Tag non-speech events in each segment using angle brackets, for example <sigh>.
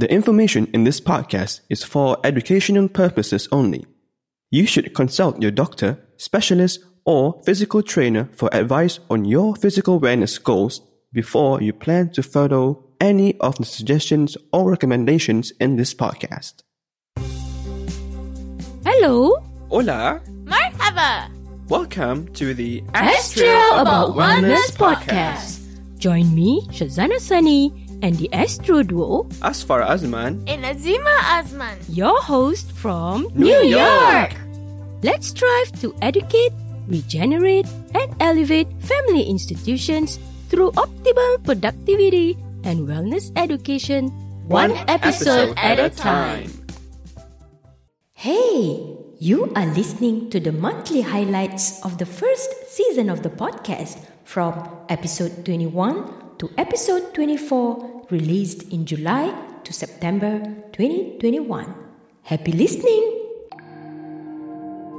The information in this podcast is for educational purposes only. You should consult your doctor, specialist, or physical trainer for advice on your physical wellness goals before you plan to follow any of the suggestions or recommendations in this podcast. Hello, Hola! Marhaba! Welcome to the Ask Trio About Wellness podcast. Join me, Syazana Sani, and the Astro Duo, Azfar Azman. And Azimah Azman. your host from New York. Let's strive to educate, regenerate, and elevate family institutions through optimal productivity and wellness education, one, episode, at a time. Hey, you are listening to the monthly highlights of the first season of the podcast from episode 21 to episode 24, released in July to September 2021. Happy listening!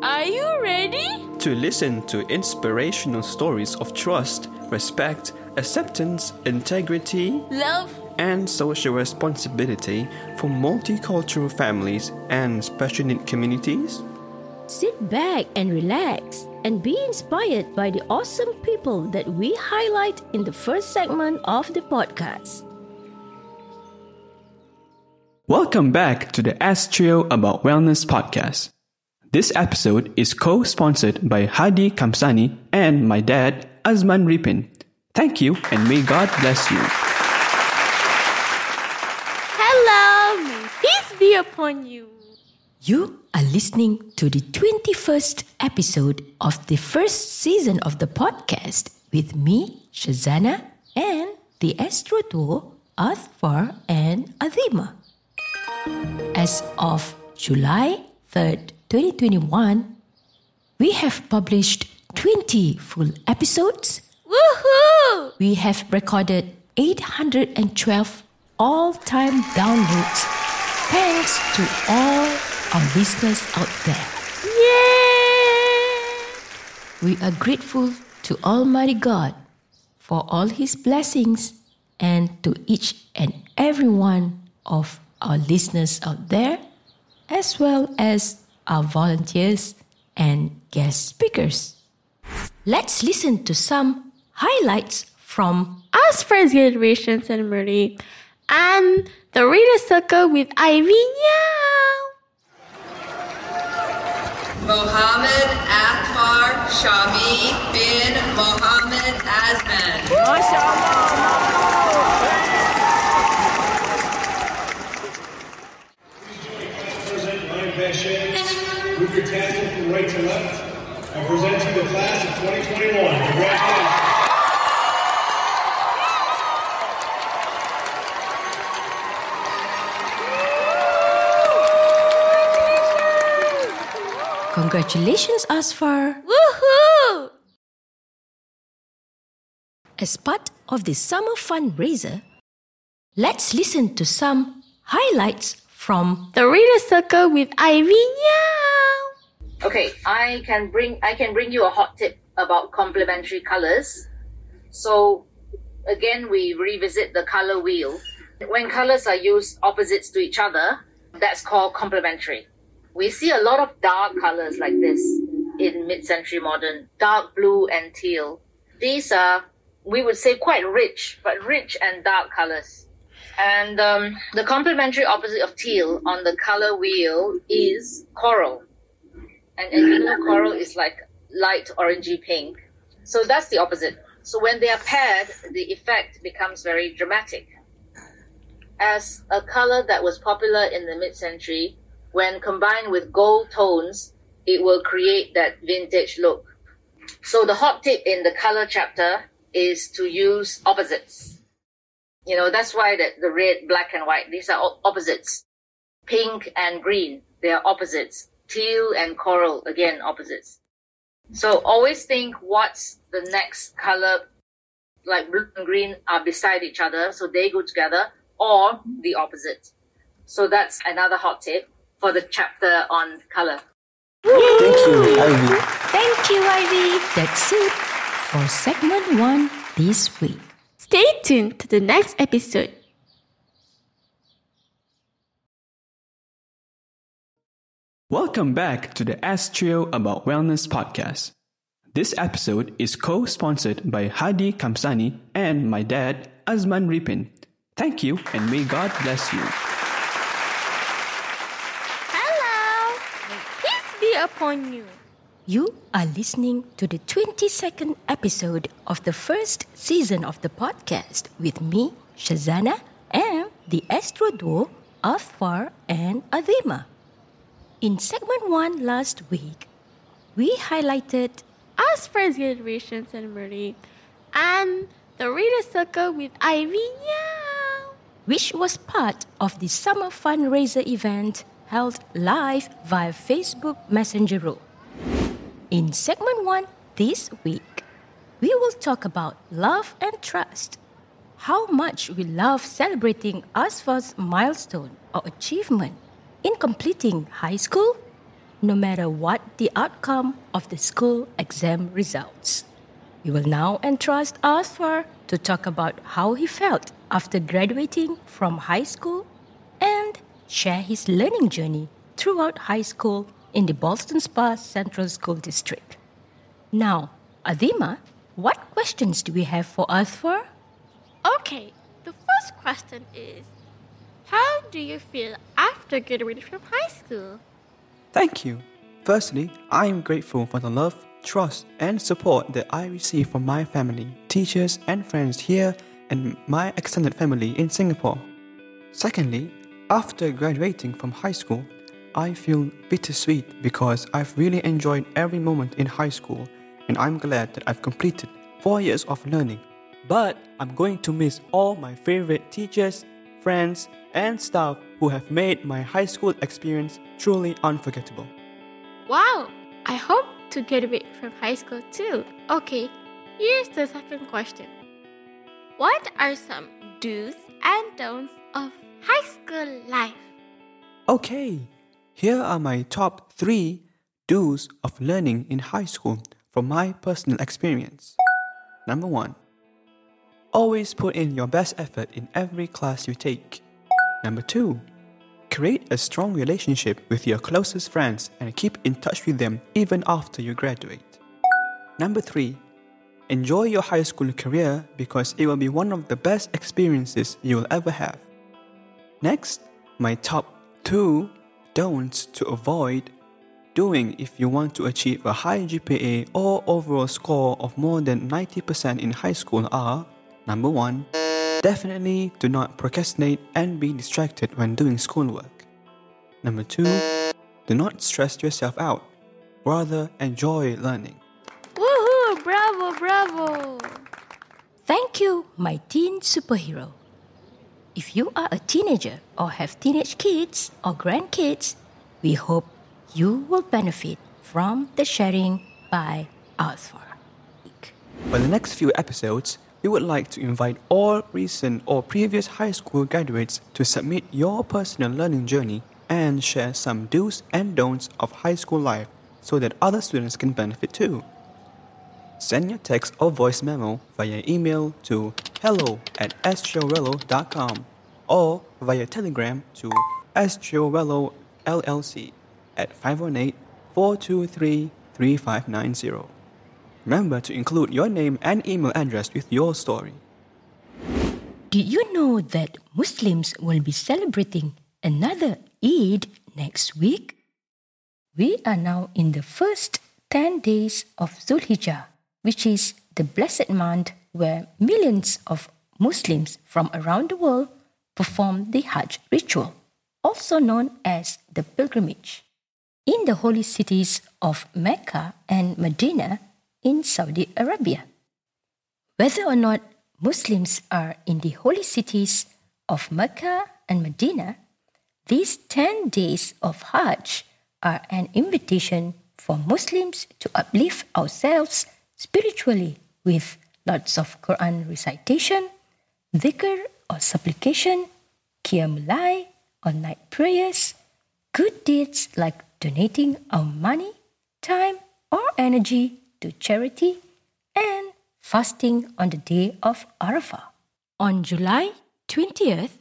Are you ready? To listen to inspirational stories of trust, respect, acceptance, integrity, Love. and social responsibility for multicultural families and special need communities? Sit back and relax and be inspired by the awesome people that we highlight in the first segment of the podcast. Welcome back to the Ask Trio About Wellness podcast. This episode is co-sponsored by Hardi Kamsani and my dad, Azman Repin. Thank you and may God bless you. Hello. May peace be upon you. You are listening to the 21st episode of the first season of the podcast with me, Syazana, and the Astro Duo, Azfar and Azimah. As of July 3rd, 2021, we have published 20 full episodes. Woohoo! We have recorded 812 all time downloads thanks to all our listeners out there. Yay! We are grateful to Almighty God for all His blessings and to each and every one of our listeners out there, as well as our volunteers and guest speakers. Let's listen to some highlights from Us First Generation Ceremony and the Reader Circle with Ivy Meow. Mohammed Akbar Shami bin Mohammed Azman. present Ryan Bechet, move your tassel from right to left, and present you the class of 2021. Congratulations. Congratulations, Azfar! Woohoo! As part of the summer fundraiser, let's listen to some highlights from The Reader Circle with Ivy Meow. Okay, I can bring I can bring you a hot tip about complementary colors. So again, we revisit the color wheel. When colors are used opposites to each other, that's called complementary. We see a lot of dark colors like this in mid-century modern, dark blue and teal. These are, we would say, quite rich, but rich and dark colors. And um, the complementary opposite of teal on the color wheel is coral. And, and you know, coral is like light orangey pink. So that's the opposite. So when they are paired, the effect becomes very dramatic. As a color that was popular in the mid-century, when combined with gold tones, it will create that vintage look. So the hot tip in the color chapter is to use opposites. You know, that's why that the red, black and white, these are opposites. Pink and green, they are opposites. Teal and coral, again, opposites. So always think what's the next color, like blue and green are beside each other, so they go together, or the opposite. So that's another hot tip for the chapter on color. Thank you, Ivy. Thank you, Ivy. That's it for segment one this week. Stay tuned to the next episode. Welcome back to the Ask Trio About Wellness podcast. This episode is co sponsored by Hardi Kamsani and my dad, Azman Repin. Thank you, and may God bless you. Upon you. You are listening to the 22nd episode of the first season of the podcast with me, Syazana, and the Astro Duo, Azfar and Azimah. In segment 1 last week, we highlighted Us Friends Graduation Ceremony and the Reader Circle with Ivy Meow. which was part of the summer fundraiser event held live via Facebook Messenger. In segment 1 this week, we will talk about love and trust. How much we love celebrating first milestone or achievement in completing high school, no matter what the outcome of the school exam results. We will now entrust Azfar to talk about how he felt after graduating from high school and share his learning journey throughout high school in the Ballston Spa Central School District. Now, Azimah, what questions do we have for Azfar? Okay, the first question is How do you feel after graduating from high school? Thank you. Firstly, I am grateful for the love, trust, and support that I receive from my family, teachers, and friends here and my extended family in Singapore. Secondly, after graduating from high school, I feel bittersweet because I've really enjoyed every moment in high school and I'm glad that I've completed four years of learning. But I'm going to miss all my favorite teachers, friends, and staff who have made my high school experience truly unforgettable. Wow, I hope to graduate from high school too. Okay, here's the second question What are some do's and don'ts of high school life? Okay, here are my top three do's of learning in high school from my personal experience. Number one, always put in your best effort in every class you take. Number two, create a strong relationship with your closest friends and keep in touch with them even after you graduate. Number three, enjoy your high school career because it will be one of the best experiences you will ever have. Next, my top two don'ts to avoid doing if you want to achieve a high GPA or overall score of more than 90% in high school are number one, definitely do not procrastinate and be distracted when doing schoolwork. Number two, do not stress yourself out, rather, enjoy learning. Woohoo! Bravo, bravo! Thank you, my teen superhero. If you are a teenager or have teenage kids or grandkids, we hope you will benefit from the sharing by Azfar. For the next few episodes, we would like to invite all recent or previous high school graduates to submit your personal learning journey and share some do's and don'ts of high school life so that other students can benefit too. Send your text or voice memo via email to hello at asktriowello.com or via telegram to asktriowello llc at 518-423-3590. Remember to include your name and email address with your story. Did you know that Muslims will be celebrating another Eid next week? We are now in the first 10 days of Zulhijjah, which is the blessed month where millions of Muslims from around the world perform the Hajj ritual, also known as the pilgrimage, in the holy cities of Mecca and Medina in Saudi Arabia. Whether or not Muslims are in the holy cities of Mecca and Medina, these 10 days of Hajj are an invitation for Muslims to uplift ourselves spiritually with lots of Quran recitation, dhikr or supplication, qiyamullail or night prayers, good deeds like donating our money, time, or energy to charity, and fasting on the day of Arafah. On July 20th,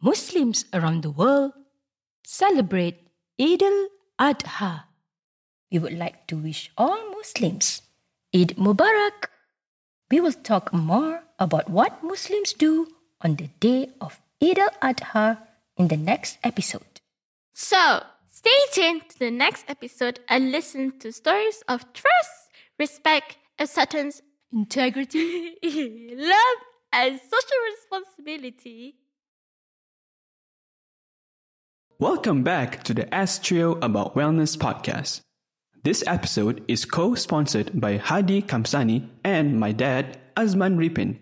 Muslims around the world celebrate Eid al Adha. We would like to wish all Muslims Eid Mubarak. We will talk more about what Muslims do on the day of Eid al Adha in the next episode. So, stay tuned to the next episode and listen to stories of trust, respect, acceptance, integrity, <laughs> love, and social responsibility. Welcome back to the Ask Trio About Wellness podcast. This episode is co sponsored by Hardi Kamsani and my dad, Azman Repin.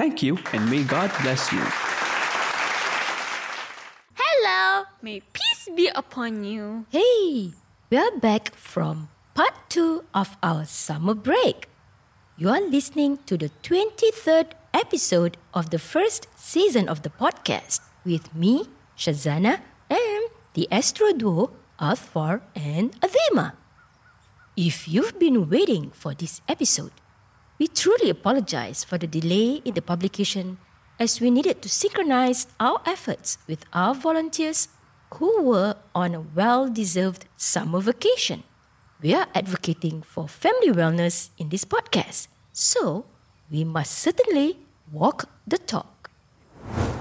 Thank you and may God bless you. Hello, may peace be upon you. Hey, we are back from part two of our summer break. You are listening to the 23rd episode of the first season of the podcast with me, Syazana, and the Astro Duo, Azfar and Azimah. If you've been waiting for this episode, we truly apologize for the delay in the publication as we needed to synchronize our efforts with our volunteers who were on a well deserved summer vacation. We are advocating for family wellness in this podcast, so we must certainly walk the talk.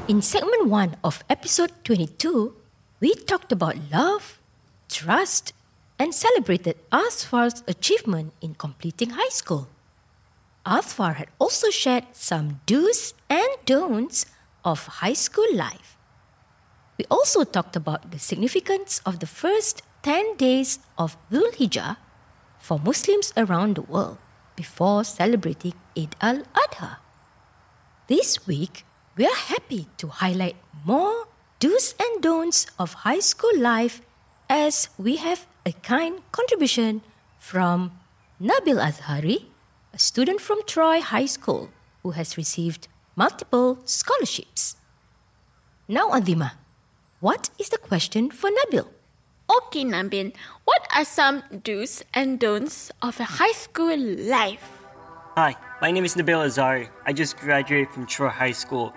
In segment 1 of episode 22, we talked about love, trust, and celebrated Azfar's achievement in completing high school. Azfar had also shared some do's and don'ts of high school life. We also talked about the significance of the first 10 days of Dhul Hijjah for Muslims around the world before celebrating Eid al Adha. This week, we are happy to highlight more do's and don'ts of high school life as we have a kind contribution from Nabil Azhari, a student from Troy High School who has received multiple scholarships. Now, Azimah, what is the question for Nabil? Okay, Nabil, what are some do's and don'ts of a high school life? Hi, my name is Nabil Azhari. I just graduated from Troy High School.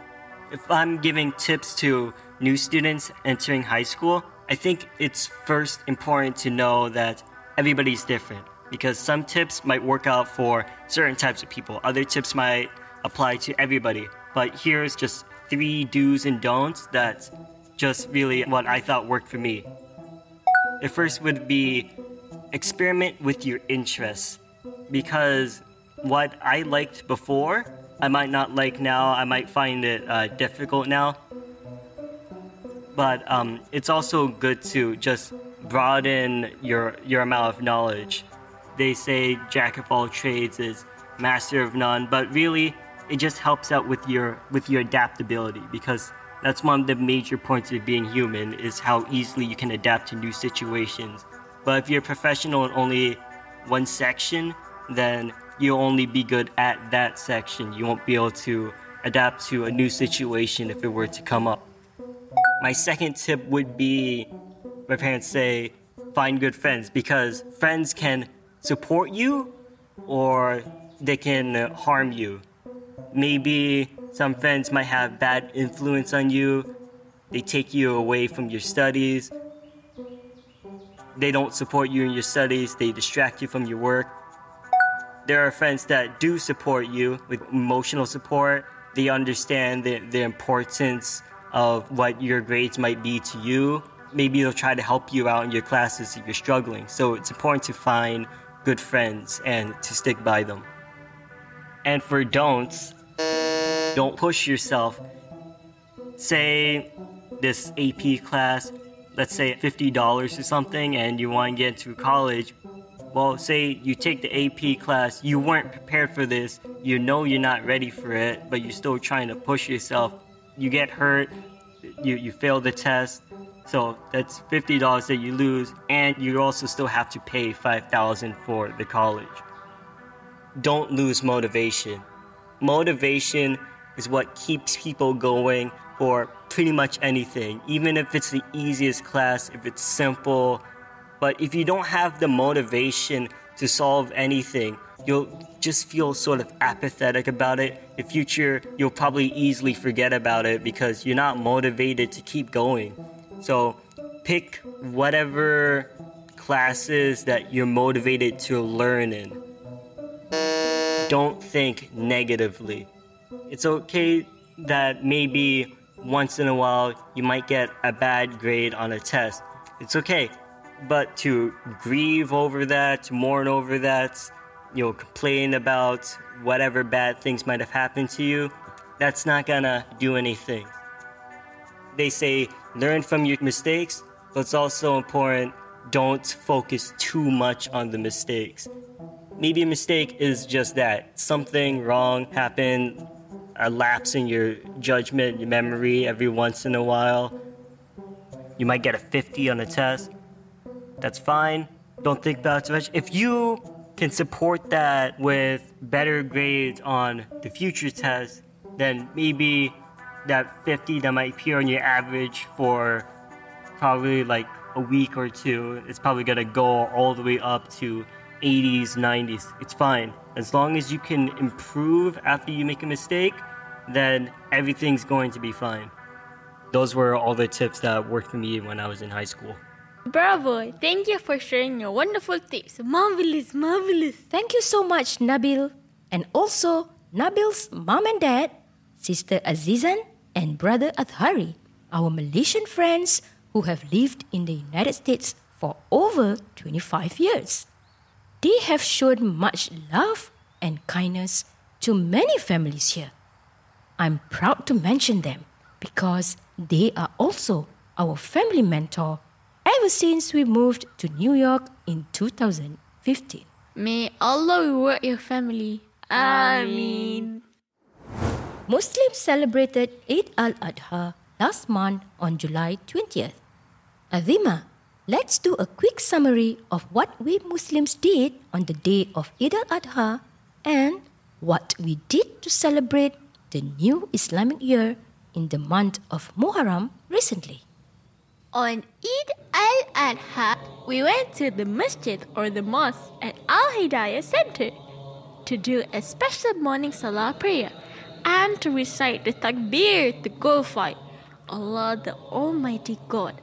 If I'm giving tips to new students entering high school, I think it's first important to know that everybody's different because some tips might work out for certain types of people, other tips might apply to everybody. But here's just three do's and don'ts that's just really what I thought worked for me. The first would be experiment with your interests because what I liked before, I might not like now, I might find it uh, difficult now but um, it's also good to just broaden your your amount of knowledge. They say jack of all trades is master of none, but really it just helps out with your with your adaptability because that's one of the major points of being human is how easily you can adapt to new situations. But if you're professional in only one section, then you'll only be good at that section. You won't be able to adapt to a new situation if it were to come up. My second tip would be my parents say find good friends because friends can support you or they can uh, harm you. Maybe some friends might have bad influence on you. They take you away from your studies. They don't support you in your studies. They distract you from your work. There are friends that do support you with emotional support. They understand the, the importance of what your grades might be to you. Maybe they'll try to help you out in your classes if you're struggling. So it's important to find good friends and to stick by them. And for don'ts, don't push yourself. Say this AP class, let's say $50 or something, and you want to get into college. Well, say you take the AP class, you weren't prepared for this, you know you're not ready for it, but you're still trying to push yourself you get hurt, you, you fail the test. So that's fifty dollars that you lose, and you also still have to pay five thousand for the college. Don't lose motivation. Motivation is what keeps people going for pretty much anything, even if it's the easiest class, if it's simple. But if you don't have the motivation to solve anything, you'll just feel sort of apathetic about it. In future, you'll probably easily forget about it because you're not motivated to keep going. So pick whatever classes that you're motivated to learn in. Don't think negatively. It's okay that maybe once in a while you might get a bad grade on a test. It's okay. But to grieve over that, to mourn over that, you know, complain about whatever bad things might have happened to you, that's not gonna do anything. They say learn from your mistakes, but it's also important don't focus too much on the mistakes. Maybe a mistake is just that something wrong happened, a lapse in your judgment, your memory every once in a while. You might get a 50 on a test. That's fine. Don't think about it too much. If you can support that with better grades on the future test, then maybe that 50 that might appear on your average for probably like a week or two is probably going to go all the way up to 80s, 90s. It's fine. As long as you can improve after you make a mistake, then everything's going to be fine. Those were all the tips that worked for me when I was in high school. Bravo! Thank you for sharing your wonderful tips. Marvelous, marvelous. Thank you so much, Nabil. And also, Nabil's mom and dad, sister Azizan, and brother Adhari, our Malaysian friends who have lived in the United States for over 25 years. They have shown much love and kindness to many families here. I'm proud to mention them because they are also our family mentor ever since we moved to New York in 2015. May Allah reward your family. Ameen. Muslims celebrated Eid al-Adha last month on July 20th. Azimah, let's do a quick summary of what we Muslims did on the day of Eid al-Adha and what we did to celebrate the new Islamic year in the month of Muharram recently. On Eid al-Adha, we went to the masjid or the mosque at Al-Hidayah Center to do a special morning salah prayer and to recite the takbir to glorify Allah the Almighty God.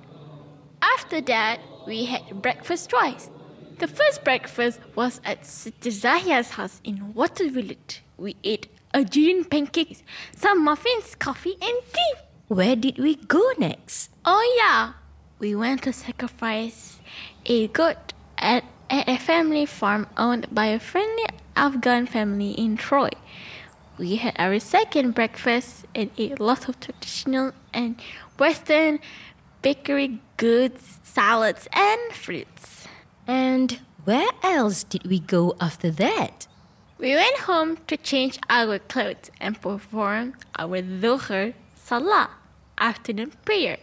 After that, we had breakfast twice. The first breakfast was at Siti Zahia's house in Watervliet. We ate Algerian pancakes, some muffins, coffee, and tea. Where did we go next? Oh yeah, we went to sacrifice a goat at, at a family farm owned by a friendly Afghan family in Troy. We had our second breakfast and ate lots of traditional and Western bakery goods, salads, and fruits. And where else did we go after that? We went home to change our clothes and perform our Dhuhr Salah afternoon prayer.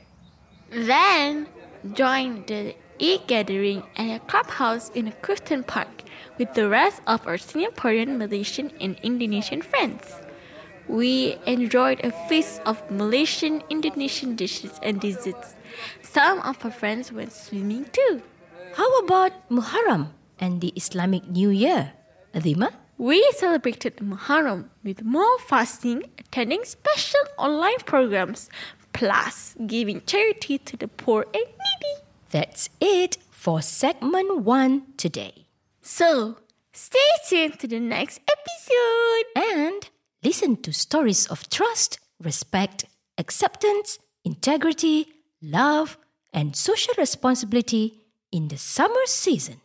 Then joined the Eid gathering at a clubhouse in a Clifton Park with the rest of our Singaporean, Malaysian, and Indonesian friends. We enjoyed a feast of Malaysian, Indonesian dishes and desserts. Some of our friends went swimming too. How about Muharram and the Islamic New Year? Azimah? We celebrated Muharram with more fasting, attending special online programs, plus giving charity to the poor and needy. That's it for segment one today. So, stay tuned to the next episode and listen to stories of trust, respect, acceptance, integrity, love, and social responsibility in the summer season.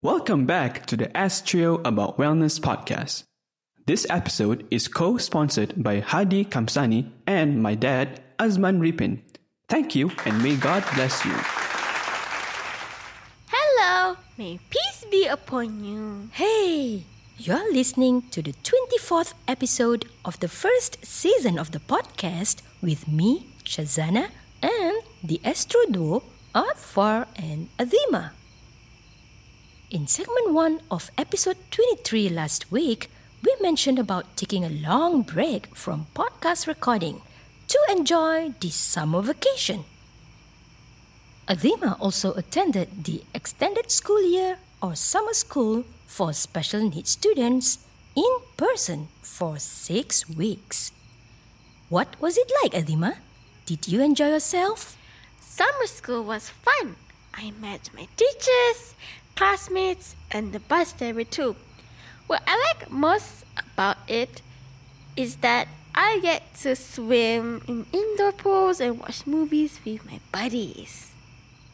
Welcome back to the Ask Trio About Wellness podcast. This episode is co sponsored by Hardi Kamsani and my dad, Azman Repin. Thank you and may God bless you. Hello, may peace be upon you. Hey, you're listening to the 24th episode of the first season of the podcast with me, Syazana, and the Astro Duo, Azfar and Azimah. In segment 1 of episode 23 last week, we mentioned about taking a long break from podcast recording to enjoy the summer vacation. Azimah also attended the extended school year or summer school for special needs students in person for six weeks. What was it like, Azimah? did you enjoy yourself? Summer school was fun. I met my teachers, classmates, and the bus driver too. What I like most about it is that I get to swim in indoor pools and watch movies with my buddies.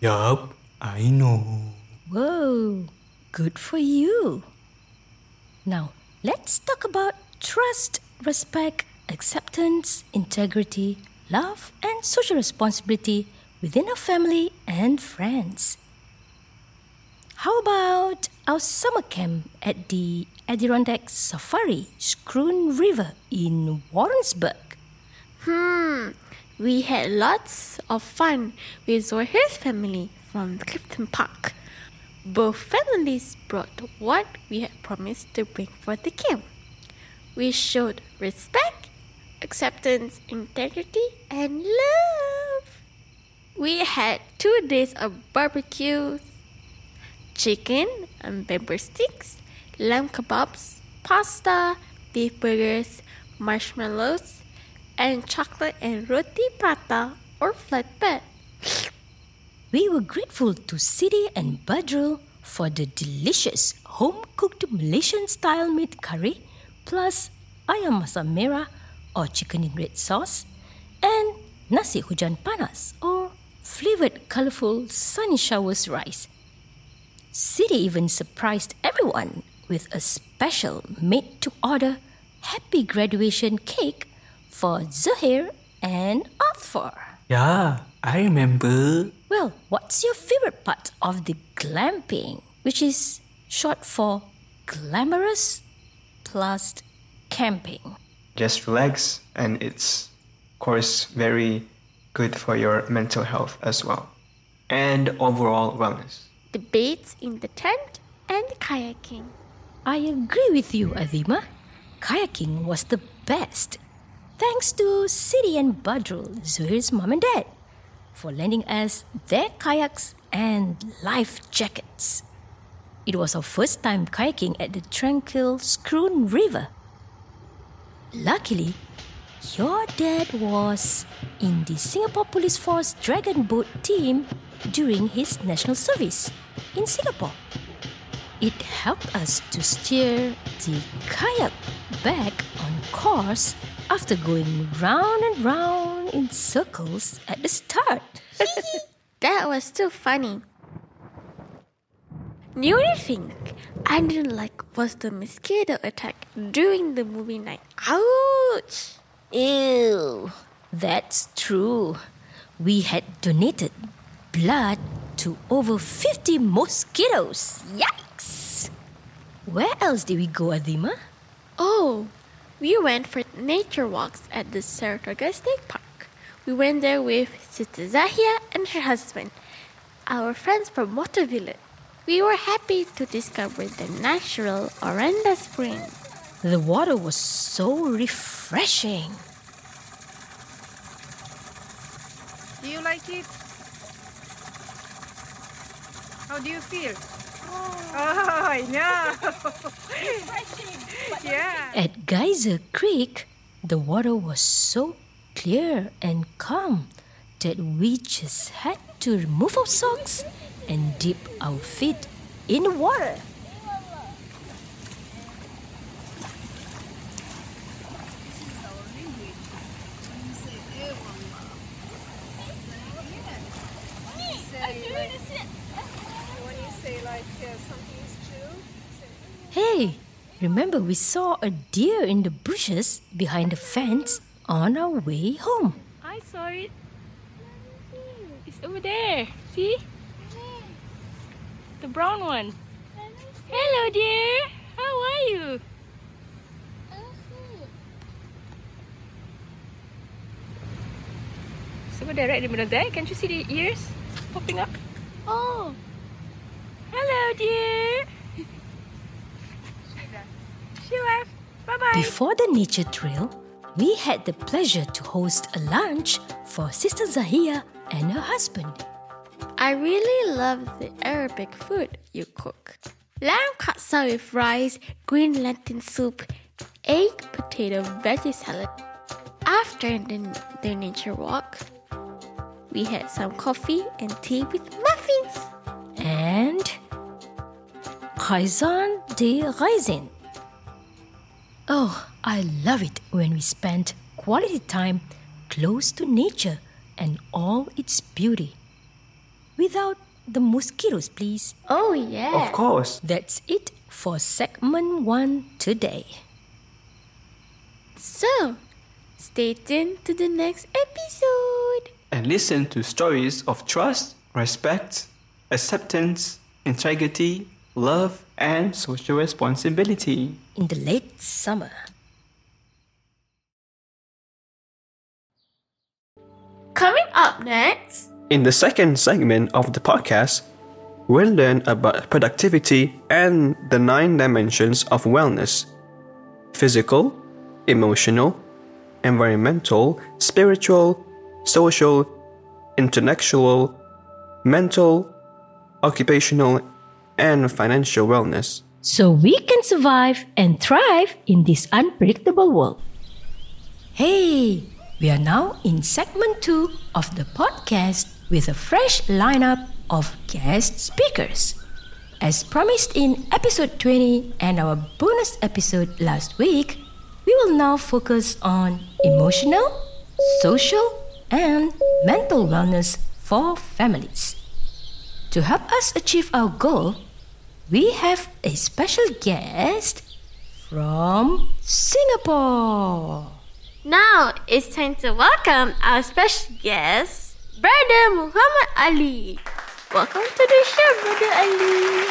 Yup, I know. Whoa, good for you. Now, let's talk about trust, respect, acceptance, integrity, love, and social responsibility within our family and friends. How about our summer camp at the Adirondack Safari, Schroon River in Warrensburg? Hmm, we had lots of fun with Zohair's family from Clifton Park. Both families brought what we had promised to bring for the camp. We showed respect, acceptance, integrity, and love. We had two days of barbecues, chicken and pepper sticks, lamb kebabs, pasta, beef burgers, marshmallows, and chocolate and roti prata or flatbread. <sniffs> We were grateful to Sidi and Badrul for the delicious home cooked Malaysian style meat curry, plus ayam masak merah or chicken in red sauce, and nasi hujan panas or flavored colorful sunny showers rice. Sidi even surprised everyone with a special made to order happy graduation cake for Zohair and Azfar. Yeah, I remember. Well, what's your favorite part of the glamping, which is short for glamorous plus camping? Just relax, and it's, of course, very good for your mental health as well, and overall wellness. Debates in the tent and kayaking. I agree with you, Azimah. Kayaking was the best. Thanks to Sidi and Badrul, Zuhair's mom and dad, for lending us their kayaks and life jackets. It was our first time kayaking at the tranquil Schroon River. Luckily, your dad was in the Singapore Police Force Dragon Boat team during his national service in Singapore. It helped us to steer the kayak back on course after going round and round in circles at the start. <laughs> That was too funny. The only thing I didn't like was the mosquito attack during the movie night. Ouch! Ew, that's true. We had donated blood to over 50 mosquitoes. Yikes! Where else did we go, Azimah? Oh, we went for nature walks at the Saratoga State Park. We went there with Sister Zahia and her husband, our friends from Watervliet. We were happy to discover the natural Orenda Spring. The water was so refreshing. Do you like it? How do you feel? Oh, oh I know. <laughs> yeah. At Geyser Creek, the water was so clear and calm that we just had to remove our socks and dip our feet in the water. Hey, remember we saw a deer in the bushes behind the fence on our way home. I saw it. It's over there. See? The brown one. Hello, dear. How are you? So there, right in the middle of there. Can't you see the ears popping up? Oh. Hello, dear. She left. Bye bye. Before the nature trail, we had the pleasure to host a lunch for Sister Zahia and her husband. I really love the Arabic food you cook. Lamb katsa with rice, green lentil soup, egg, potato, veggie salad. After the, the nature walk, we had some coffee and tea with muffins. And Raisin de Raisin. Oh, I love it when we spend quality time close to nature and all its beauty. Without the mosquitoes, please. Oh, yeah. Of course. That's it for segment one today. So, stay tuned to the next episode. And listen to stories of trust, respect, acceptance, integrity, love, and social responsibility. In the late summer. Coming up next, In the second segment of the podcast, we'll learn about productivity and the nine dimensions of wellness physical, emotional, environmental, spiritual, social, intellectual, mental, occupational, and financial wellness. So we can survive and thrive in this unpredictable world. Hey, we are now in segment two of the podcast with a fresh lineup of guest speakers. As promised in episode 20 and our bonus episode last week, we will now focus on emotional, social, and mental wellness for families. To help us achieve our goal, we have a special guest from Singapore. now it's time to welcome our special guest, Brother Muhammad Ali. Welcome to the show, Brother Ali.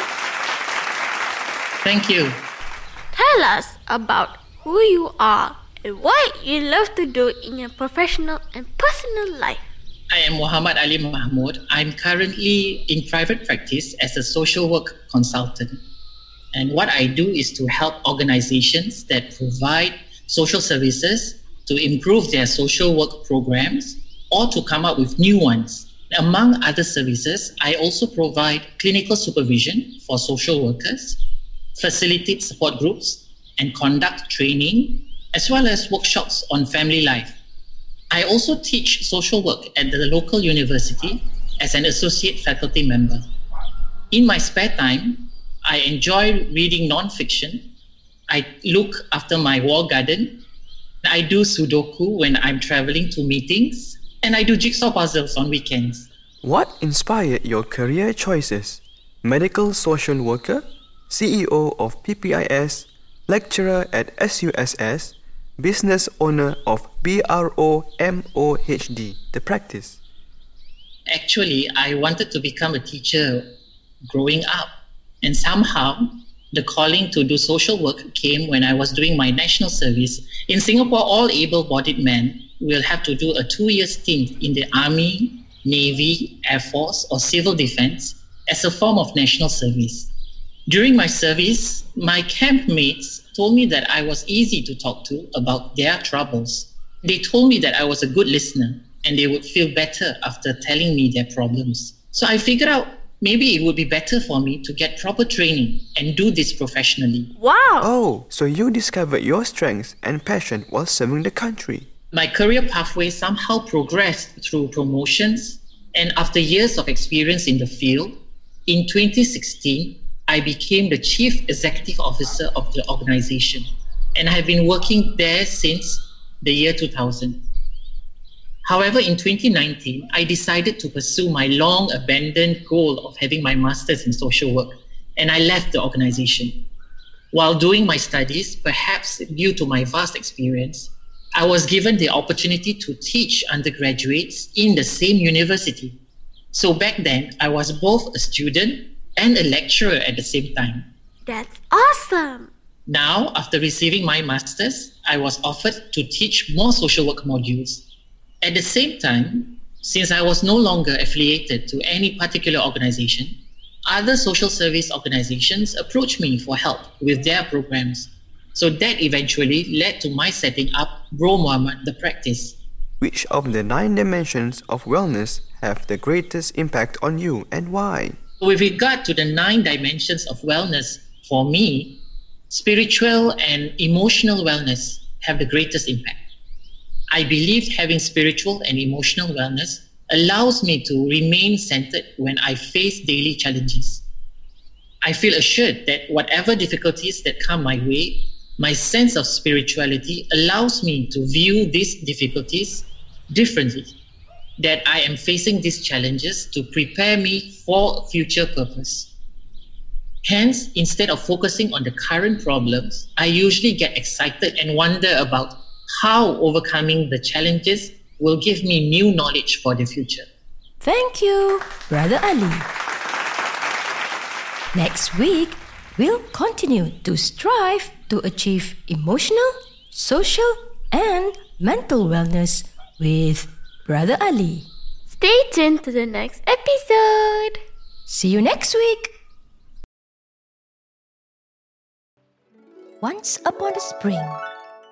Thank you. Tell us about who you are and what you love to do in your professional and personal life. I am Muhammad Ali Mahmood. I'm currently in private practice as a social work consultant. And what I do is to help organizations that provide social services to improve their social work programs or to come up with new ones. Among other services, I also provide clinical supervision for social workers, facilitate support groups, and conduct training, as well as workshops on family life. I also teach social work at the local university as an associate faculty member. In my spare time, I enjoy reading nonfiction. I look after my wall garden. I do Sudoku when I'm traveling to meetings, and I do jigsaw puzzles on weekends. What inspired your career choices? Medical social worker, CEO of PPIS, lecturer at SUSS, business owner of BROMOHD, the practice. Actually, I wanted to become a teacher growing up, and somehow the calling to do social work came when I was doing my national service. In Singapore, all able bodied men will have to do a two year stint in the Army, Navy, Air Force, or Civil Defense as a form of national service. During my service, my campmates told me that I was easy to talk to about their troubles. They told me that I was a good listener and they would feel better after telling me their problems. So I figured out maybe it would be better for me to get proper training and do this professionally. Wow! Oh, so you discovered your strengths and passion while serving the country. My career pathway somehow progressed through promotions, and after years of experience in the field, in 2016, I became the Chief Executive Officer of the organization, and I have been working there since the year 2000. However, in 2019, I decided to pursue my long abandoned goal of having my master's in social work, and I left the organization. While doing my studies, perhaps due to my vast experience, I was given the opportunity to teach undergraduates in the same university. So back then, I was both a student and a lecturer at the same time. That's awesome! Now, after receiving my master's, I was offered to teach more social work modules. At the same time, since I was no longer affiliated to any particular organization, other social service organizations approached me for help with their programs. So that eventually led to my setting up Bro Muhammad the practice. Which of the nine dimensions of wellness have the greatest impact on you and why? With regard to the nine dimensions of wellness, for me, spiritual and emotional wellness have the greatest impact. I believe having spiritual and emotional wellness allows me to remain centered when I face daily challenges. I feel assured that whatever difficulties that come my way, my sense of spirituality allows me to view these difficulties differently. That I am facing these challenges to prepare me for future purpose. Hence, instead of focusing on the current problems, I usually get excited and wonder about how overcoming the challenges will give me new knowledge for the future. Thank you, Brother Ali. Next week, we'll continue to strive to achieve emotional, social, and mental wellness with Brother Ali. Stay tuned to the next episode. See you next week. Once upon a spring,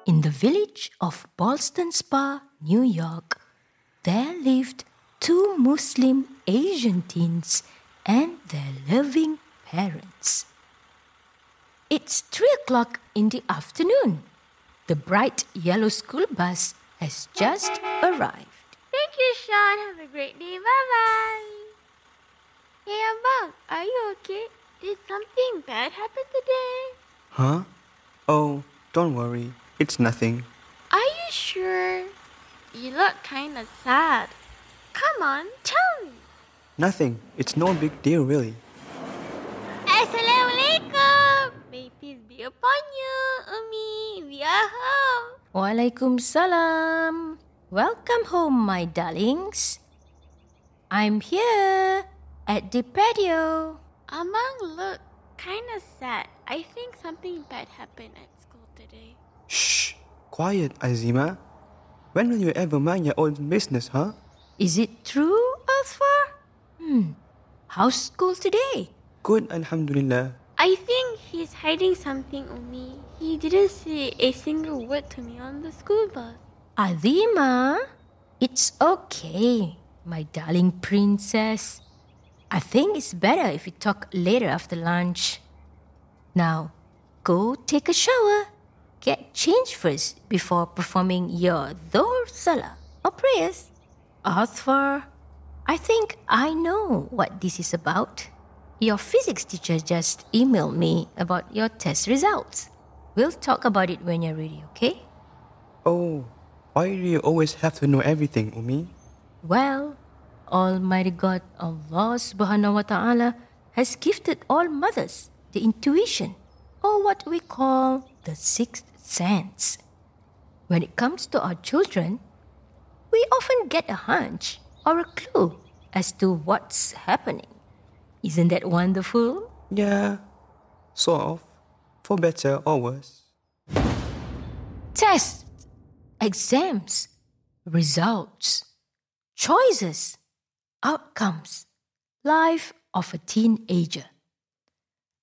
in the village of Ballston Spa, New York, there lived two Muslim Asian teens and their loving parents. It's three o'clock in the afternoon. The bright yellow school bus has just arrived. Thank you, Sean. Have a great day. Bye bye. Hey, Abang, are you okay? Did something bad happen today? Huh? Oh, don't worry. It's nothing. Are you sure? You look kind of sad. Come on, tell me. Nothing. It's no big deal, really. Assalamualaikum. May peace be upon you, Umi. We are home. Waalaikumsalam. Welcome home, my darlings. I'm here at the patio. Abang look kind of sad. I think something bad happened at school today. Shh! Quiet, Azimah. When will you ever mind your own business, huh? Is it true, Azfar? Hmm. How's school today? Good, Alhamdulillah. I think he's hiding something, Umi. He didn't say a single word to me on the school bus. Azimah, it's okay, my darling princess. I think it's better if we talk later after lunch. Now, go take a shower. Get changed first before performing your Salah or prayers. Azfar, I think I know what this is about. Your physics teacher just emailed me about your test results. We'll talk about it when you're ready, okay? Oh, why do you always have to know everything, Umi? Well, Almighty God Allah subhanahu wa ta'ala has gifted all mothers the intuition, or what we call the sixth sense. When it comes to our children, we often get a hunch or a clue as to what's happening. Isn't that wonderful? Yeah, sort of. For better or worse. Tests, exams, results, choices, outcomes, life of a teenager.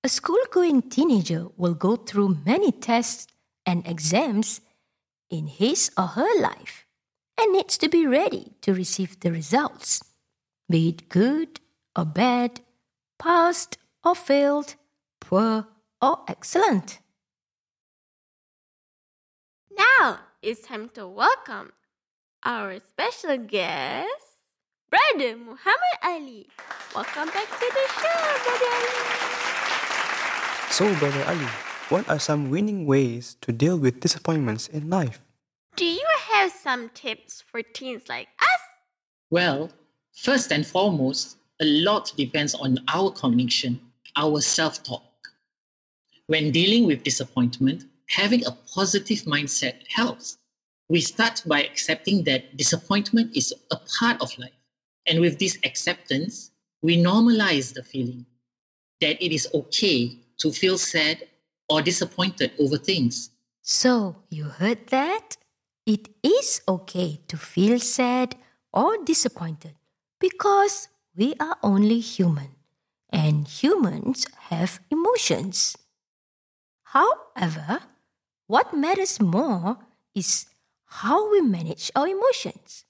A school going teenager will go through many tests and exams in his or her life and needs to be ready to receive the results, be it good or bad, passed or failed, poor or excellent. Now it's time to welcome our special guest, Brother Muhammad Ali. Welcome back to the show, Brother Ali. So, Brother Ali, what are some winning ways to deal with disappointments in life? Do you have some tips for teens like us? Well, first and foremost, a lot depends on our cognition, our self talk. When dealing with disappointment, having a positive mindset helps. We start by accepting that disappointment is a part of life. And with this acceptance, we normalize the feeling that it is okay to feel sad or disappointed over things. So, you heard that? It is okay to feel sad or disappointed because we are only human and humans have emotions. However, what matters more is how we manage our emotions.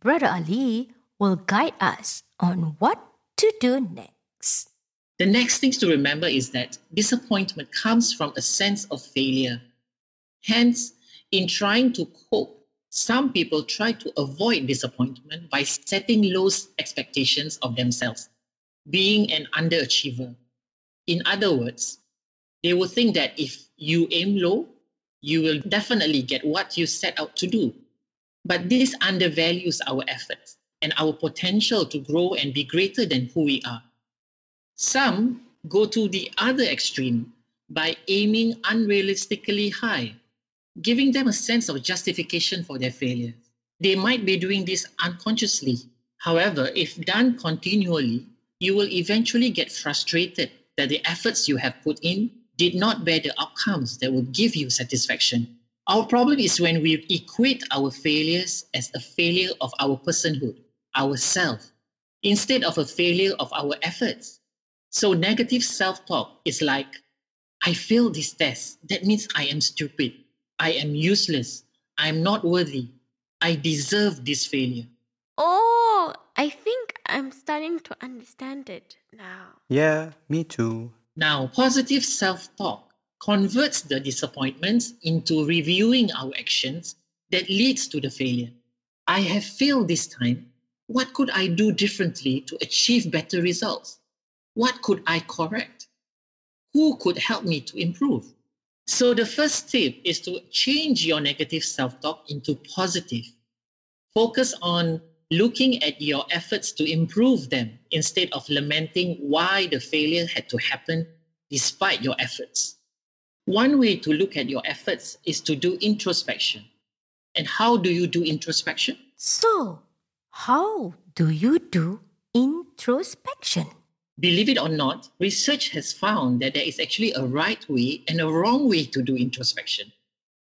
Brother Ali will guide us on what to do next. The next thing to remember is that disappointment comes from a sense of failure. Hence, in trying to cope Some people try to avoid disappointment by setting low expectations of themselves, being an underachiever. In other words, they will think that if you aim low, you will definitely get what you set out to do. But this undervalues our efforts and our potential to grow and be greater than who we are. Some go to the other extreme by aiming unrealistically high, giving them a sense of justification for their failure. They might be doing this unconsciously. However, if done continually, you will eventually get frustrated that the efforts you have put in did not bear the outcomes that will give you satisfaction. Our problem is when we equate our failures as a failure of our personhood, ourself, instead of a failure of our efforts. So negative self-talk is like, I failed this test. That means I am stupid. I am useless. I am not worthy. I deserve this failure. Oh, I think I'm starting to understand it now. Yeah, me too. Now, positive self talk converts the disappointments into reviewing our actions that leads to the failure. I have failed this time. What could I do differently to achieve better results? What could I correct? Who could help me to improve? So, the first tip is to change your negative self talk into positive. Focus on looking at your efforts to improve them instead of lamenting why the failure had to happen despite your efforts. One way to look at your efforts is to do introspection. And how do you do introspection? So, how do you do introspection? Believe it or not, research has found that there is actually a right way and a wrong way to do introspection.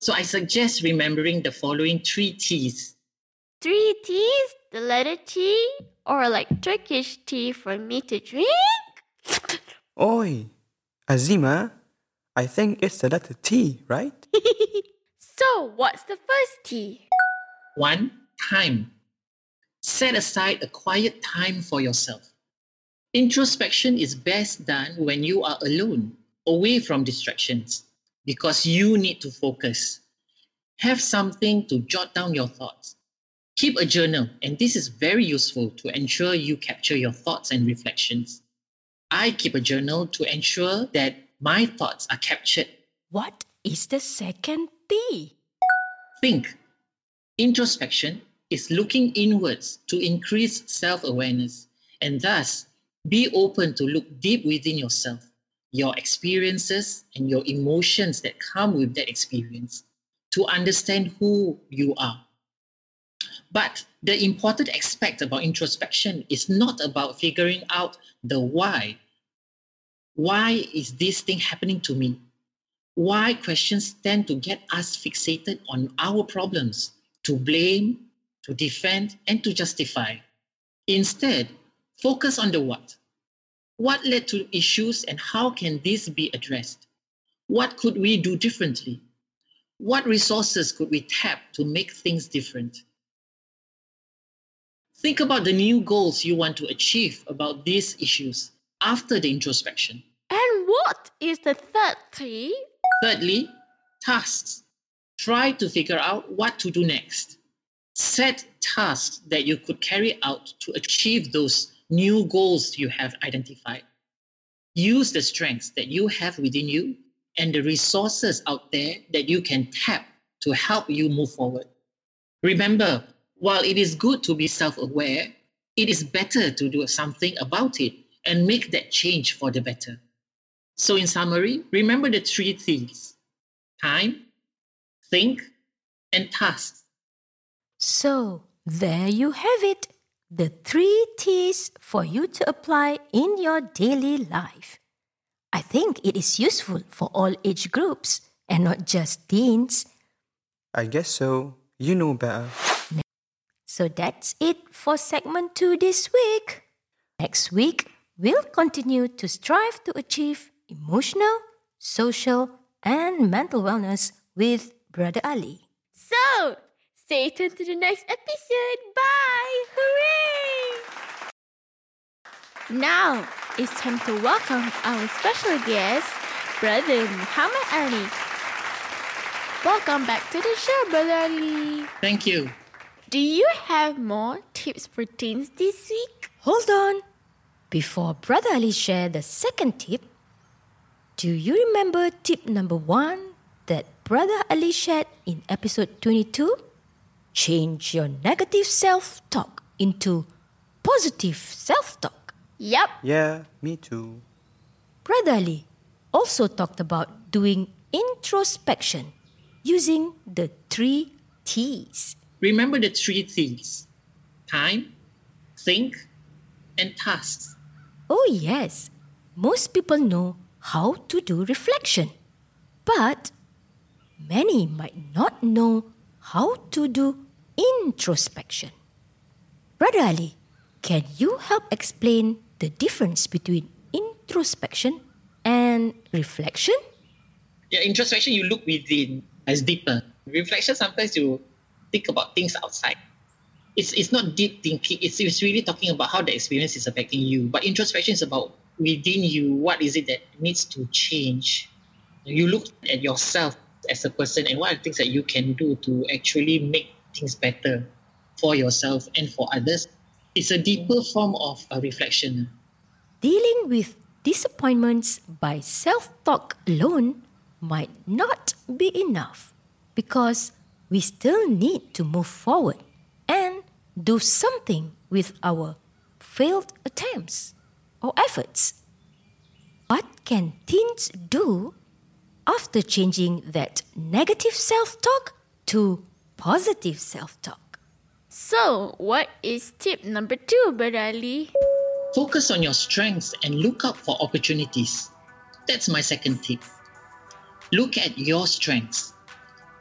So I suggest remembering the following three T's. Three T's? The letter T? Or like Turkish tea for me to drink? Oi, Azimah, I think it's the letter T, right? <laughs> so, what's the first T? One, time. Set aside a quiet time for yourself. Introspection is best done when you are alone, away from distractions, because you need to focus. Have something to jot down your thoughts. Keep a journal, and this is very useful to ensure you capture your thoughts and reflections. I keep a journal to ensure that my thoughts are captured. What is the second T? Think. Introspection is looking inwards to increase self awareness and thus be open to look deep within yourself, your experiences, and your emotions that come with that experience to understand who you are. But the important aspect about introspection is not about figuring out the why. Why is this thing happening to me? Why questions tend to get us fixated on our problems, to blame, to defend, and to justify. Instead, focus on the what. What led to issues and how can this be addressed? What could we do differently? What resources could we tap to make things different? Think about the new goals you want to achieve about these issues after the introspection. And what is the third T? Thirdly, tasks. Try to figure out what to do next. Set tasks that you could carry out to achieve those new goals you have identified. Use the strengths that you have within you and the resources out there that you can tap to help you move forward. Remember, while it is good to be self aware, it is better to do something about it and make that change for the better. So, in summary, remember the three things time, think, and task. So, there you have it the three T's for you to apply in your daily life. I think it is useful for all age groups and not just teens. I guess so. You know better. So that's it for segment two this week. Next week, we'll continue to strive to achieve emotional, social, and mental wellness with Brother Ali. So, stay tuned to the next episode. Bye! Hooray! Now, it's time to welcome our special guest, Brother Muhammad Ali. Welcome back to the show, Brother Ali. Thank you. Do you have more tips for teens this week? Hold on. Before Brother Ali share the second tip, do you remember tip number one that Brother Ali shared in episode 22? Change your negative self talk into positive self talk. Yep. Yeah, me too. Brother Ali also talked about doing introspection using the three T's. Remember the three things time, think, and tasks. Oh, yes. Most people know how to do reflection, but many might not know how to do introspection. Brother Ali, can you help explain the difference between introspection and reflection? Yeah, introspection, you look within as deeper. Reflection, sometimes you think about things outside. It's, it's not deep thinking, it's, it's really talking about how the experience is affecting you. But introspection is about within you, what is it that needs to change? You look at yourself as a person and what are the things that you can do to actually make things better for yourself and for others. It's a deeper form of a reflection. Dealing with disappointments by self talk alone might not be enough because we still need to move forward and do something with our failed attempts or efforts. What can teens do after changing that negative self talk to positive self talk? So, what is tip number two, Brother Ali? Focus on your strengths and look out for opportunities. That's my second tip. Look at your strengths.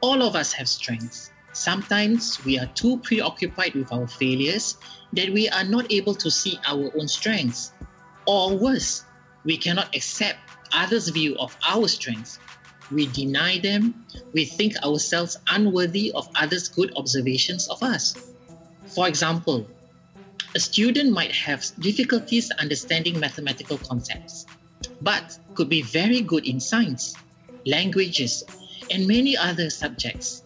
All of us have strengths. Sometimes we are too preoccupied with our failures that we are not able to see our own strengths. Or worse, we cannot accept others' view of our strengths. We deny them, we think ourselves unworthy of others' good observations of us. For example, a student might have difficulties understanding mathematical concepts, but could be very good in science, languages, and many other subjects.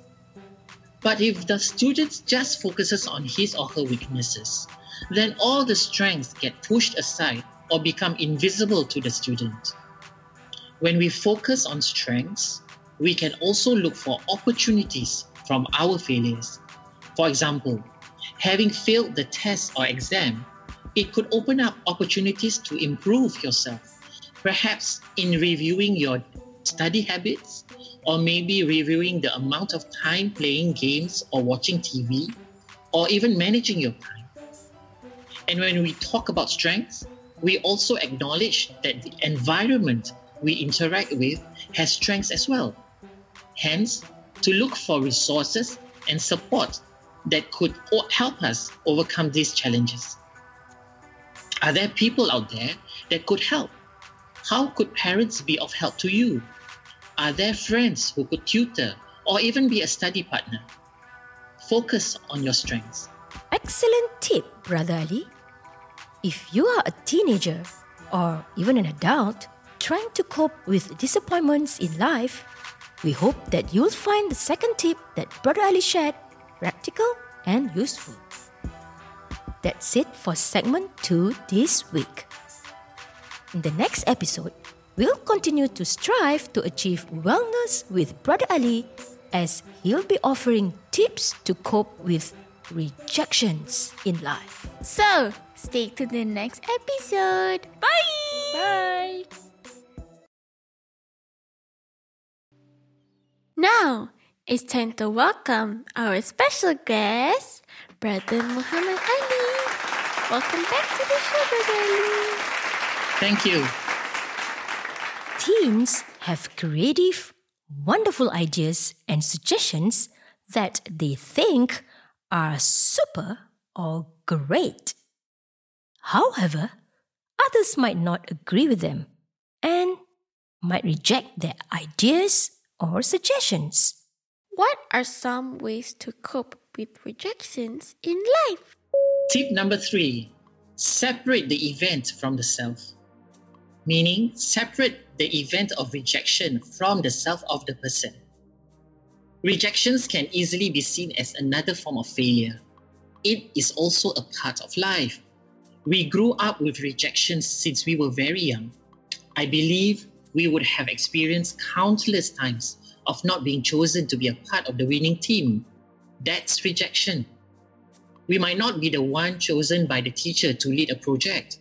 But if the student just focuses on his or her weaknesses, then all the strengths get pushed aside or become invisible to the student. When we focus on strengths, we can also look for opportunities from our failures. For example, having failed the test or exam, it could open up opportunities to improve yourself, perhaps in reviewing your study habits, or maybe reviewing the amount of time playing games or watching TV, or even managing your time. And when we talk about strengths, we also acknowledge that the environment we interact with has strengths as well. Hence, to look for resources and support that could help us overcome these challenges. Are there people out there that could help? How could parents be of help to you? Are there friends who could tutor or even be a study partner? Focus on your strengths. Excellent tip, Brother Ali. If you are a teenager or even an adult trying to cope with disappointments in life, we hope that you'll find the second tip that Brother Ali shared practical and useful. That's it for segment 2 this week. In the next episode, we'll continue to strive to achieve wellness with Brother Ali as he'll be offering tips to cope with rejections in life. So, stay tuned to the next episode. Bye! Bye! Now, it's time to welcome our special guest, Brother Muhammad Ali. Welcome back to the show, Brother Ali. Thank you. Teens have creative, wonderful ideas and suggestions that they think are super or great. However, others might not agree with them and might reject their ideas or suggestions. What are some ways to cope with rejections in life? Tip number three separate the event from the self. Meaning, separate the event of rejection from the self of the person. Rejections can easily be seen as another form of failure. It is also a part of life. We grew up with rejections since we were very young. I believe we would have experienced countless times of not being chosen to be a part of the winning team. That's rejection. We might not be the one chosen by the teacher to lead a project,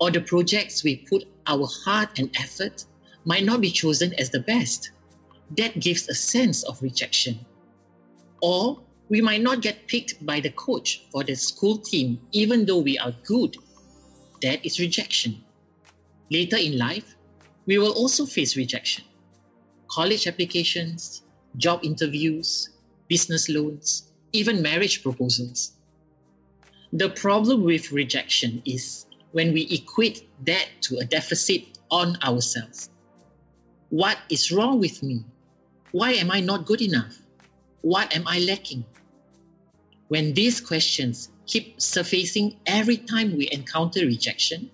or the projects we put our heart and effort might not be chosen as the best. That gives a sense of rejection. Or we might not get picked by the coach for the school team, even though we are good. That is rejection. Later in life, we will also face rejection. College applications, job interviews, business loans, even marriage proposals. The problem with rejection is when we equate that to a deficit on ourselves. What is wrong with me? Why am I not good enough? What am I lacking? When these questions keep surfacing every time we encounter rejection,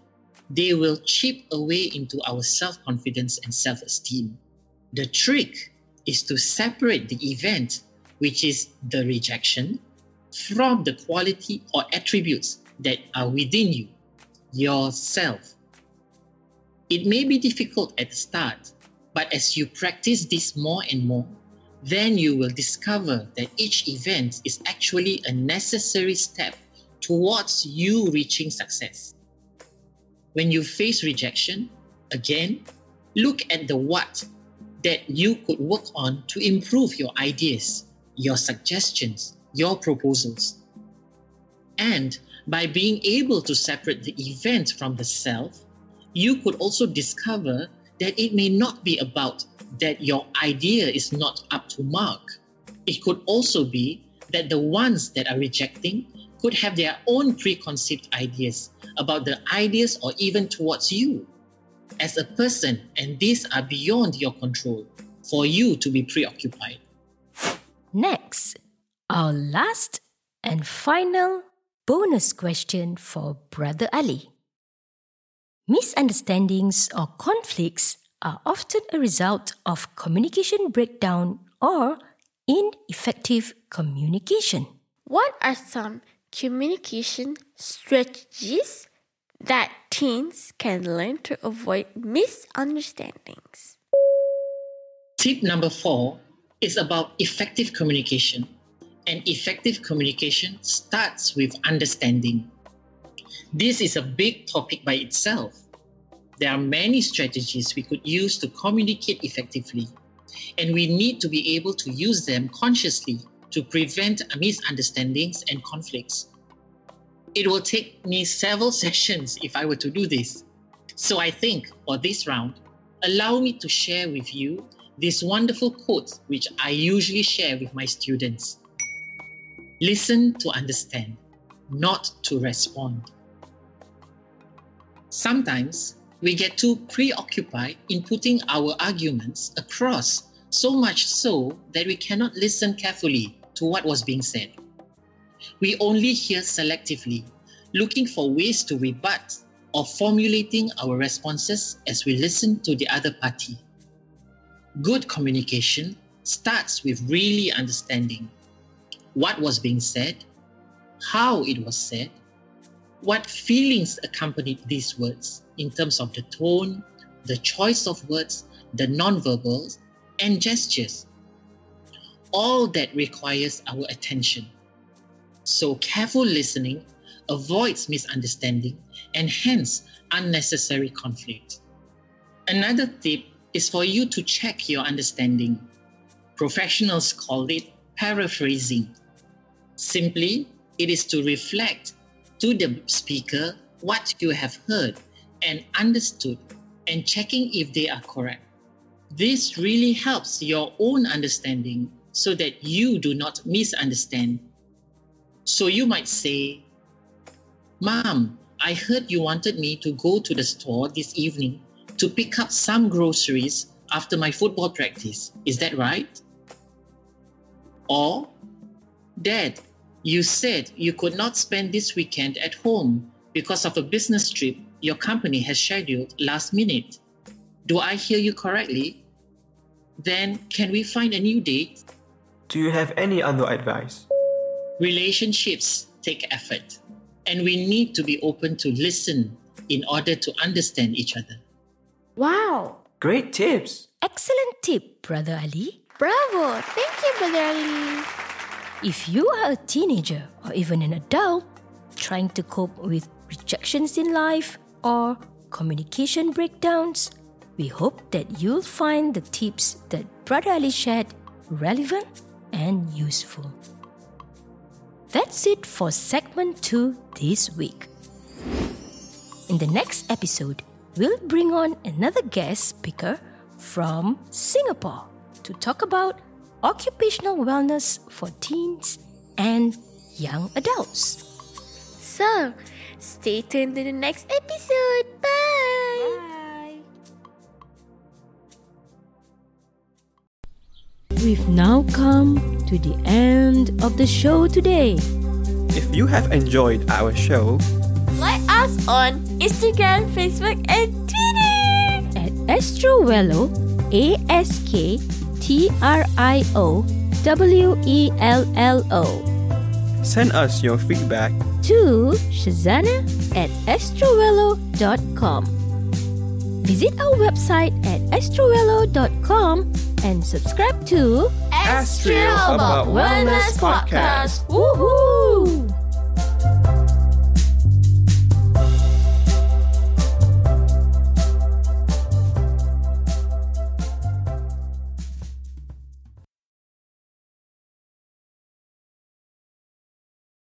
they will chip away into our self confidence and self esteem. The trick is to separate the event, which is the rejection, from the quality or attributes that are within you, yourself. It may be difficult at the start, but as you practice this more and more, then you will discover that each event is actually a necessary step towards you reaching success. When you face rejection, again, look at the what that you could work on to improve your ideas, your suggestions, your proposals. And by being able to separate the event from the self, you could also discover that it may not be about that your idea is not up to mark. It could also be that the ones that are rejecting could have their own preconceived ideas about the ideas or even towards you as a person, and these are beyond your control for you to be preoccupied. Next, our last and final bonus question for Brother Ali. Misunderstandings or conflicts are often a result of communication breakdown or ineffective communication. What are some communication strategies that teens can learn to avoid misunderstandings? Tip number four is about effective communication. And effective communication starts with understanding. This is a big topic by itself. There are many strategies we could use to communicate effectively, and we need to be able to use them consciously to prevent misunderstandings and conflicts. It will take me several <laughs> sessions if I were to do this. So I think for this round, allow me to share with you this wonderful quote which I usually share with my students. Listen to understand, not to respond. Sometimes we get too preoccupied in putting our arguments across, so much so that we cannot listen carefully to what was being said. We only hear selectively, looking for ways to rebut or formulating our responses as we listen to the other party. Good communication starts with really understanding what was being said, how it was said, what feelings accompanied these words in terms of the tone, the choice of words, the nonverbals, and gestures. All that requires our attention. So, careful listening avoids misunderstanding and hence unnecessary conflict. Another tip is for you to check your understanding. Professionals call it paraphrasing. Simply, it is to reflect to the speaker what you have heard and understood and checking if they are correct. This really helps your own understanding so that you do not misunderstand. So you might say, Mom, I heard you wanted me to go to the store this evening to pick up some groceries after my football practice. Is that right? Or, Dad, you said you could not spend this weekend at home because of a business trip your company has scheduled last minute. Do I hear you correctly? Then can we find a new date? Do you have any other advice? Relationships take effort, and we need to be open to listen in order to understand each other. Wow. Great tips. Excellent tip, Brother Ali. Bravo. Thank you, Brother Ali. If you are a teenager or even an adult trying to cope with rejections in life or communication breakdowns, we hope that you'll find the tips that Brother Ali shared relevant and useful. That's it for segment 2 this week. In the next episode, we'll bring on another guest speaker from Singapore to talk about occupational wellness for teens and young adults. So, stay tuned to the next episode. Bye. We've now come to the end of the show today. If you have enjoyed our show, Like us on Instagram, Facebook, and Twitter. At asktriowello, A S K T R I O W E L L O. send us your feedback to Syazana at asktriowello.com. Visit our website at asktriowello.com and subscribe to Ask Trio About Wellness Podcast. Woohoo!